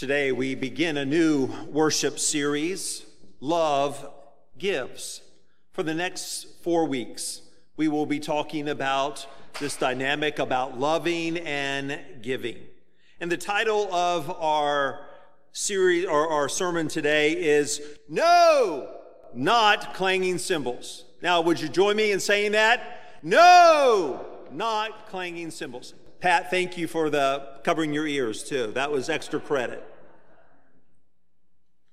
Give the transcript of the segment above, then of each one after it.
Today we begin a new worship series, Love Gives. For the next four weeks, we will be talking about this dynamic about loving and giving. And the title of our series or our sermon today is No, not clanging cymbals. Now, would you join me in saying that? No, not clanging cymbals. Pat, thank you for the covering your ears too. That was extra credit.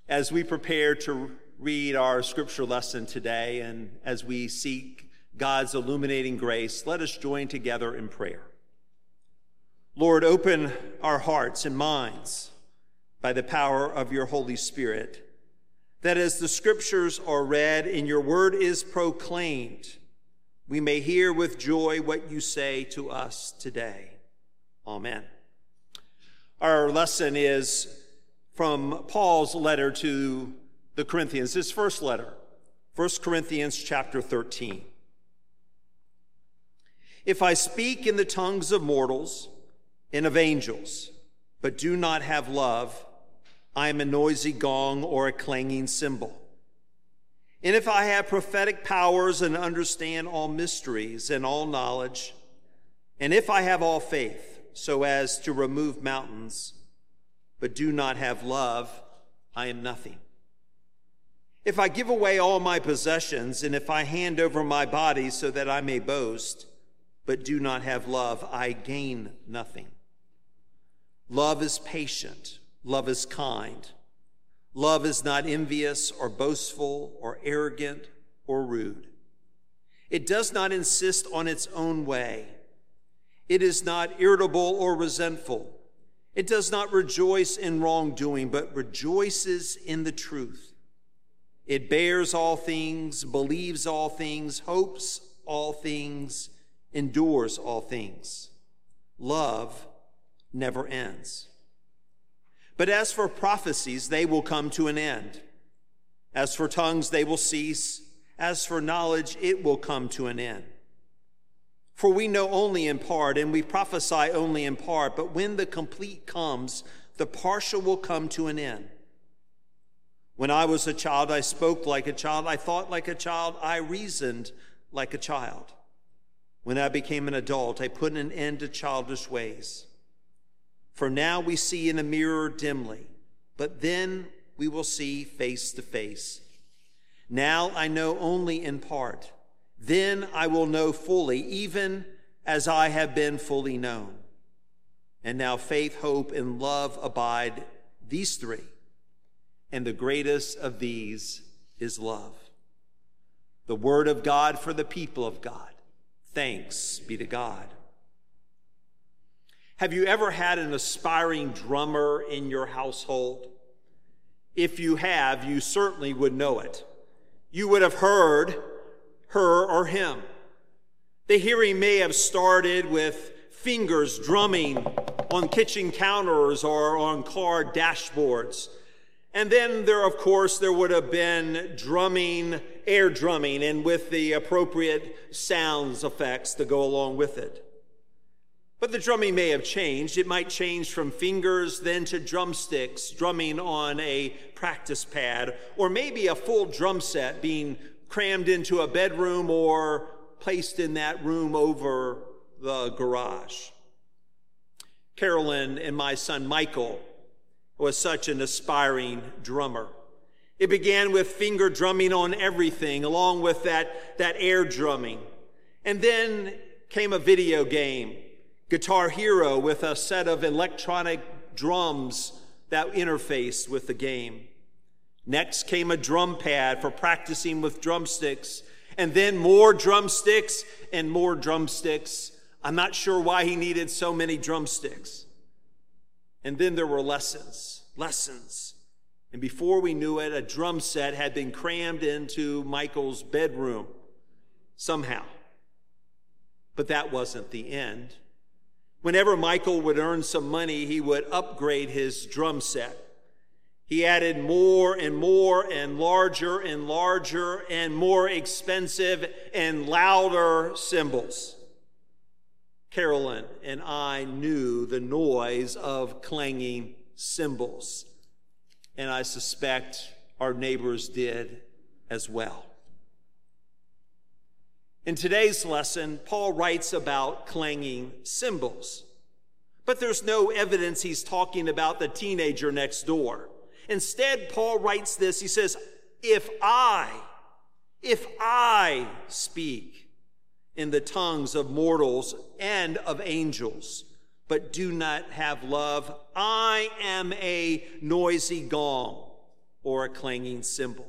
As we prepare to read our scripture lesson today and as we seek God's illuminating grace, let us join together in prayer. Lord, open our hearts and minds by the power of your Holy Spirit, that as the scriptures are read and your word is proclaimed, we may hear with joy what you say to us today. Amen. Our lesson is from Paul's letter to the Corinthians, his first letter, 1 Corinthians chapter 13. If I speak in the tongues of mortals and of angels, but do not have love, I am a noisy gong or a clanging cymbal. And if I have prophetic powers and understand all mysteries and all knowledge, and if I have all faith, so as to remove mountains, but do not have love, I am nothing. If I give away all my possessions, and if I hand over my body so that I may boast, but do not have love, I gain nothing. Love is patient, love is kind. Love is not envious or boastful or arrogant or rude. It does not insist on its own way. It is not irritable or resentful. It does not rejoice in wrongdoing, but rejoices in the truth. It bears all things, believes all things, hopes all things, endures all things. Love never ends. But as for prophecies, they will come to an end. As for tongues, they will cease. As for knowledge, it will come to an end. For we know only in part, and we prophesy only in part, but when the complete comes, the partial will come to an end. When I was a child, I spoke like a child, I thought like a child, I reasoned like a child. When I became an adult, I put an end to childish ways. For now we see in a mirror dimly, but then we will see face to face. Now I know only in part. Then I will know fully, even as I have been fully known. And now faith, hope, and love abide, these three. And the greatest of these is love. The word of God for the people of God. Thanks be to God. Have you ever had an aspiring drummer in your household? If you have, you certainly would know it. You would have heard her or him. The hearing may have started with fingers drumming on kitchen counters or on car dashboards. And then there, of course, there would have been drumming, air drumming, and with the appropriate sounds effects to go along with it. But the drumming may have changed. It might change from fingers then to drumsticks, drumming on a practice pad, or maybe a full drum set being crammed into a bedroom or placed in that room over the garage. Carolyn and my son Michael was such an aspiring drummer. It began with finger drumming on everything, along with that, that air drumming. And then came a video game, Guitar Hero, with a set of electronic drums that interfaced with the game. Next came a drum pad for practicing with drumsticks, and then more drumsticks and more drumsticks. I'm not sure why he needed so many drumsticks. And then there were lessons, lessons. And before we knew it, a drum set had been crammed into Michael's bedroom somehow. But that wasn't the end. Whenever Michael would earn some money, he would upgrade his drum set. He added more and more and larger and larger and more expensive and louder cymbals. Carolyn and I knew the noise of clanging cymbals. And I suspect our neighbors did as well. In today's lesson, Paul writes about clanging cymbals. But there's no evidence he's talking about the teenager next door. Instead, Paul writes this. He says, If I, if I speak in the tongues of mortals and of angels, but do not have love, I am a noisy gong or a clanging cymbal.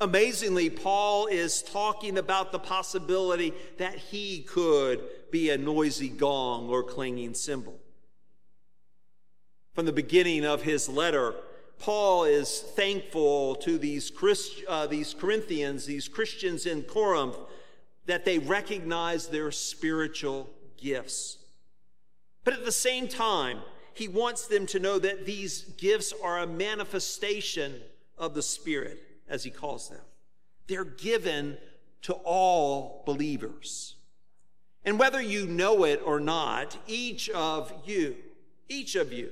Amazingly, Paul is talking about the possibility that he could be a noisy gong or clanging cymbal. From the beginning of his letter, Paul is thankful to these, Christ, uh, these Corinthians, these Christians in Corinth, that they recognize their spiritual gifts. But at the same time, he wants them to know that these gifts are a manifestation of the Spirit, as he calls them. They're given to all believers. And whether you know it or not, each of you, each of you,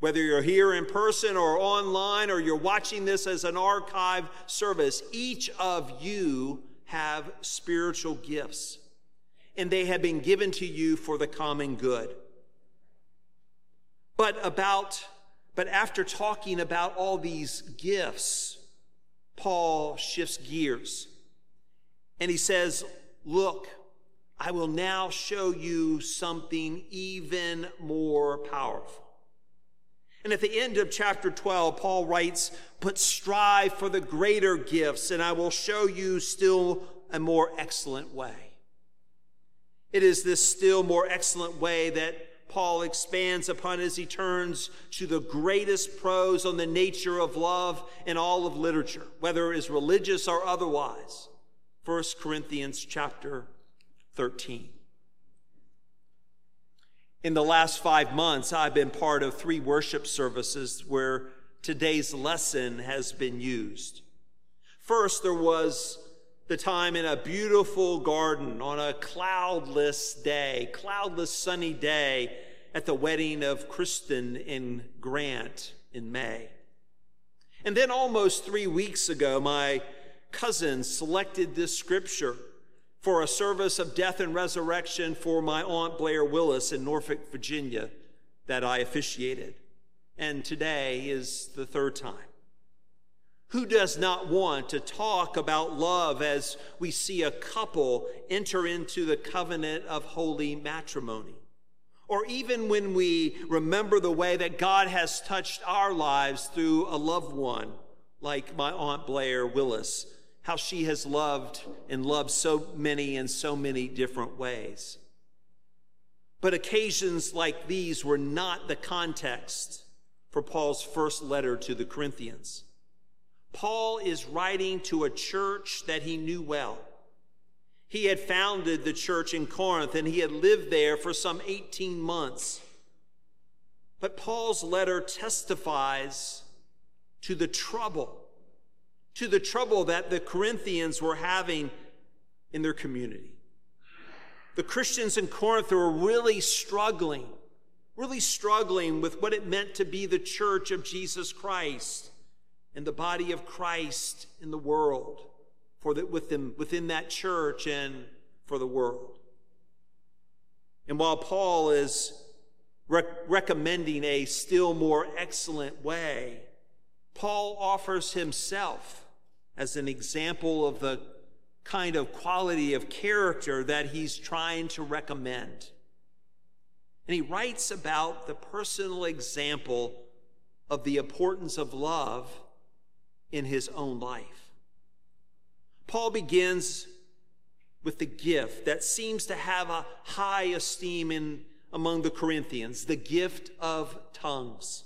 whether you're here in person or online or you're watching this as an archive service, each of you have spiritual gifts and they have been given to you for the common good. But about, but after talking about all these gifts, Paul shifts gears and he says, Look, I will now show you something even more powerful. And at the end of chapter 12, Paul writes, But strive for the greater gifts, and I will show you still a more excellent way. It is this still more excellent way that Paul expands upon as he turns to the greatest prose on the nature of love in all of literature, whether it is religious or otherwise. 1 Corinthians chapter 13. In the last five months, I've been part of three worship services where today's lesson has been used. First, there was the time in a beautiful garden on a cloudless day, cloudless sunny day at the wedding of Kristen and Grant in May. And then almost three weeks ago, my cousin selected this scripture for a service of death and resurrection for my Aunt Blair Willis in Norfolk, Virginia, that I officiated. And today is the third time. Who does not want to talk about love as we see a couple enter into the covenant of holy matrimony? Or even when we remember the way that God has touched our lives through a loved one, like my Aunt Blair Willis, how she has loved and loved so many in so many different ways. But occasions like these were not the context for Paul's first letter to the Corinthians. Paul is writing to a church that he knew well. He had founded the church in Corinth and he had lived there for some 18 months. But Paul's letter testifies to the trouble, to the trouble that the Corinthians were having in their community. The Christians in Corinth were really struggling, really struggling with what it meant to be the church of Jesus Christ and the body of Christ in the world, for the, within, within that church and for the world. And while Paul is rec- recommending a still more excellent way, Paul offers himself as an example of the kind of quality of character that he's trying to recommend. And he writes about the personal example of the importance of love in his own life. Paul begins with the gift that seems to have a high esteem in among the Corinthians, the gift of tongues.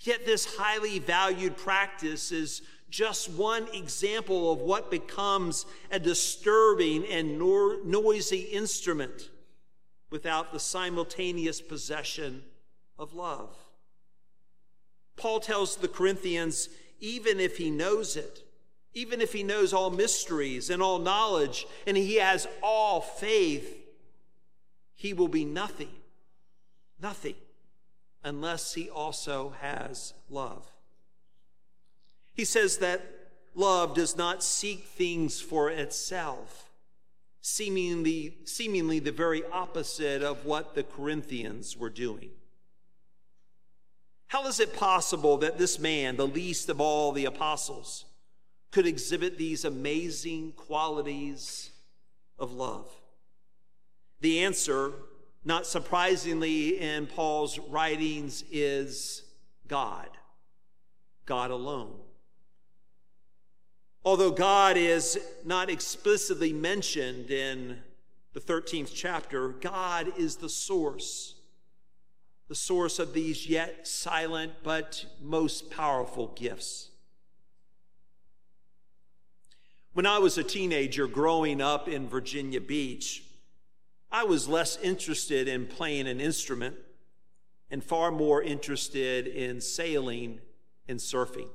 Yet this highly valued practice is just one example of what becomes a disturbing and nor- noisy instrument without the simultaneous possession of love. Paul tells the Corinthians even if he knows it, even if he knows all mysteries and all knowledge, and he has all faith, he will be nothing. Nothing unless he also has love. He says that love does not seek things for itself, seemingly, seemingly the very opposite of what the Corinthians were doing. How is it possible that this man, the least of all the apostles, could exhibit these amazing qualities of love? The answer, not surprisingly, in Paul's writings is God, God alone. Although God is not explicitly mentioned in the 13th chapter, God is the source, the source of these yet silent but most powerful gifts. When I was a teenager growing up in Virginia Beach, I was less interested in playing an instrument and far more interested in sailing and surfing.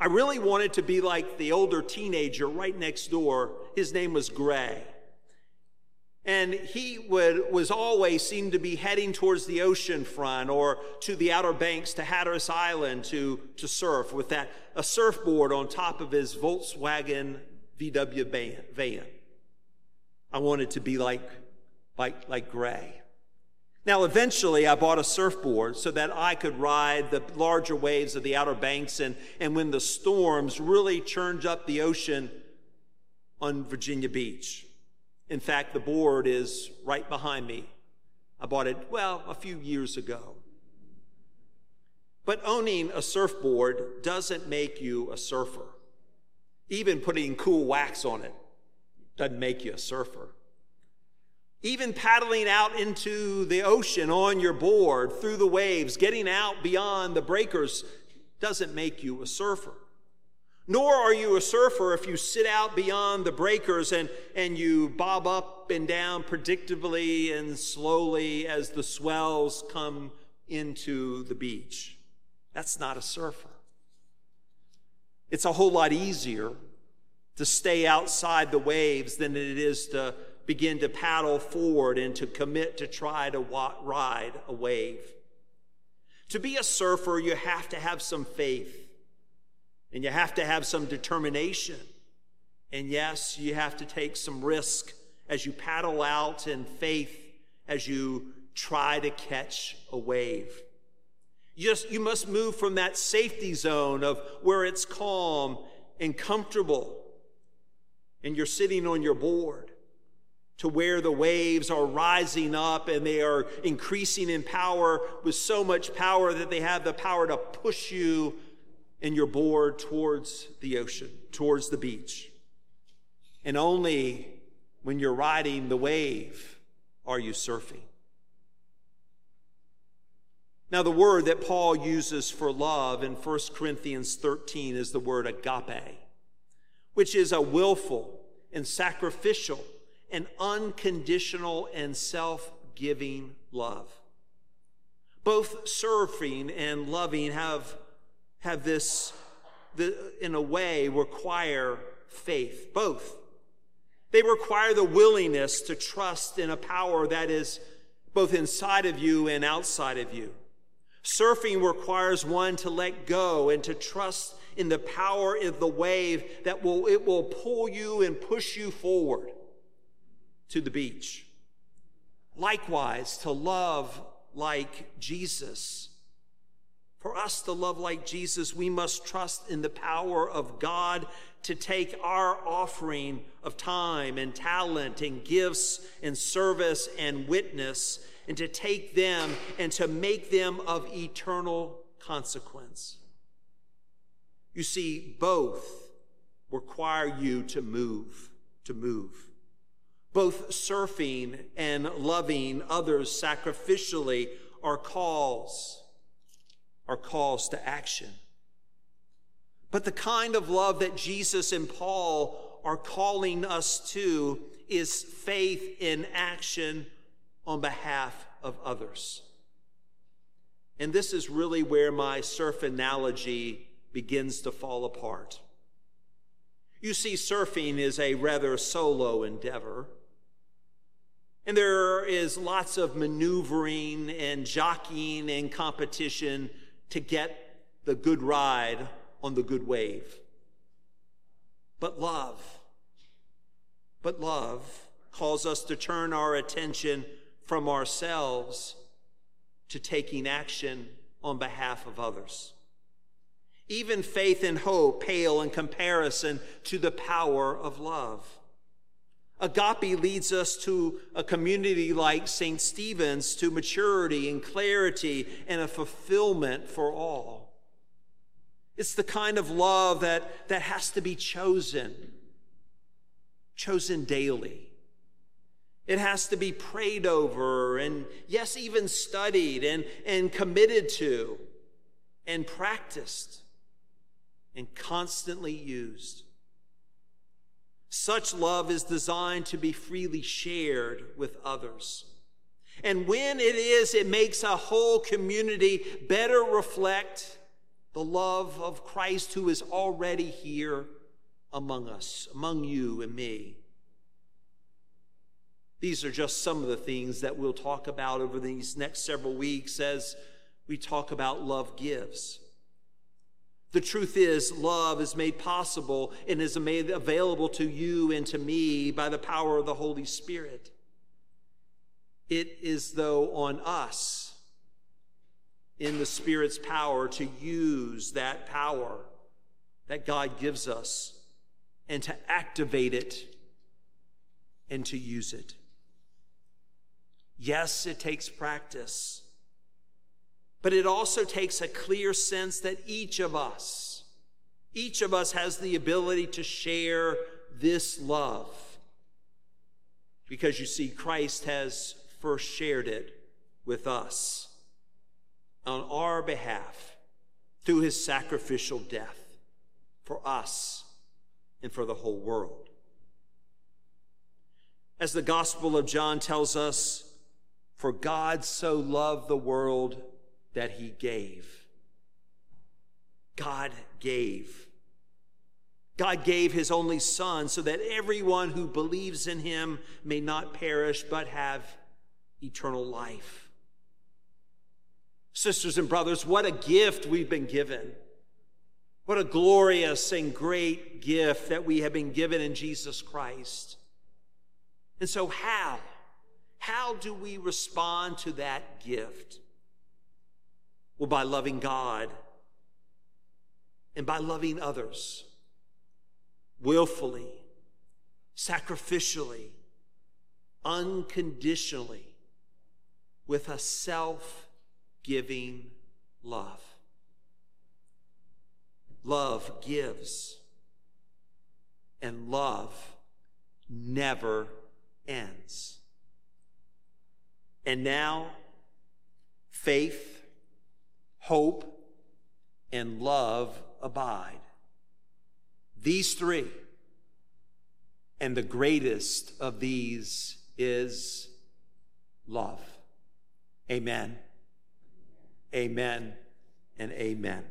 I really wanted to be like the older teenager right next door. His name was Gray. And he would, was always seemed to be heading towards the ocean front or to the Outer Banks to Hatteras Island to, to surf with that, a surfboard on top of his Volkswagen VW van. I wanted to be like, like, like Gray. Now, eventually, I bought a surfboard so that I could ride the larger waves of the Outer Banks and, and when the storms really churned up the ocean on Virginia Beach. In fact, the board is right behind me. I bought it, well, a few years ago. But owning a surfboard doesn't make you a surfer. Even putting cool wax on it doesn't make you a surfer. Even paddling out into the ocean on your board through the waves, getting out beyond the breakers, doesn't make you a surfer. Nor are you a surfer if you sit out beyond the breakers and, and you bob up and down predictably and slowly as the swells come into the beach. That's not a surfer. It's a whole lot easier to stay outside the waves than it is to begin to paddle forward and to commit to try to ride a wave. To be a surfer, you have to have some faith and you have to have some determination. And yes, you have to take some risk as you paddle out in faith as you try to catch a wave. You, just, you must move from that safety zone of where it's calm and comfortable and you're sitting on your board to where the waves are rising up and they are increasing in power with so much power that they have the power to push you and your board towards the ocean, towards the beach. And only when you're riding the wave are you surfing. Now, the word that Paul uses for love in 1 Corinthians 13 is the word agape, which is a willful and sacrificial and unconditional and self giving love. Both surfing and loving have, have this, the, in a way, require faith. Both. They require the willingness to trust in a power that is both inside of you and outside of you. Surfing requires one to let go and to trust in the power of the wave that will, it will pull you and push you forward to the beach. Likewise, to love like Jesus. For us to love like Jesus, we must trust in the power of God to take our offering of time and talent and gifts and service and witness and to take them and to make them of eternal consequence. You see, both require you to move, to move. Both surfing and loving others sacrificially are calls, are calls to action. But the kind of love that Jesus and Paul are calling us to is faith in action on behalf of others. And this is really where my surf analogy begins to fall apart. You see, surfing is a rather solo endeavor. And there is lots of maneuvering and jockeying and competition to get the good ride on the good wave. But love, but love calls us to turn our attention from ourselves to taking action on behalf of others. Even faith and hope pale in comparison to the power of love. Agape leads us to a community like St. Stephen's to maturity and clarity and a fulfillment for all. It's the kind of love that, that has to be chosen, chosen daily. It has to be prayed over and, yes, even studied and, and committed to and practiced and constantly used. Such love is designed to be freely shared with others. And when it is, it makes a whole community better reflect the love of Christ who is already here among us, among you and me. These are just some of the things that we'll talk about over these next several weeks as we talk about love gives. The truth is, love is made possible and is made available to you and to me by the power of the Holy Spirit. It is, though, on us in the Spirit's power to use that power that God gives us and to activate it and to use it. Yes, it takes practice, but it also takes a clear sense that each of us, each of us has the ability to share this love. Because you see, Christ has first shared it with us on our behalf through his sacrificial death for us and for the whole world. As the Gospel of John tells us, for God so loved the world that he gave. God gave. God gave his only Son so that everyone who believes in him may not perish but have eternal life. Sisters and brothers, what a gift we've been given. What a glorious and great gift that we have been given in Jesus Christ. And so, how? How do we respond to that gift? Well, by loving God and by loving others willfully, sacrificially, unconditionally, with a self giving love. Love gives, and love never ends. And now, faith, hope, and love abide. These three. And the greatest of these is love. Amen. Amen and amen.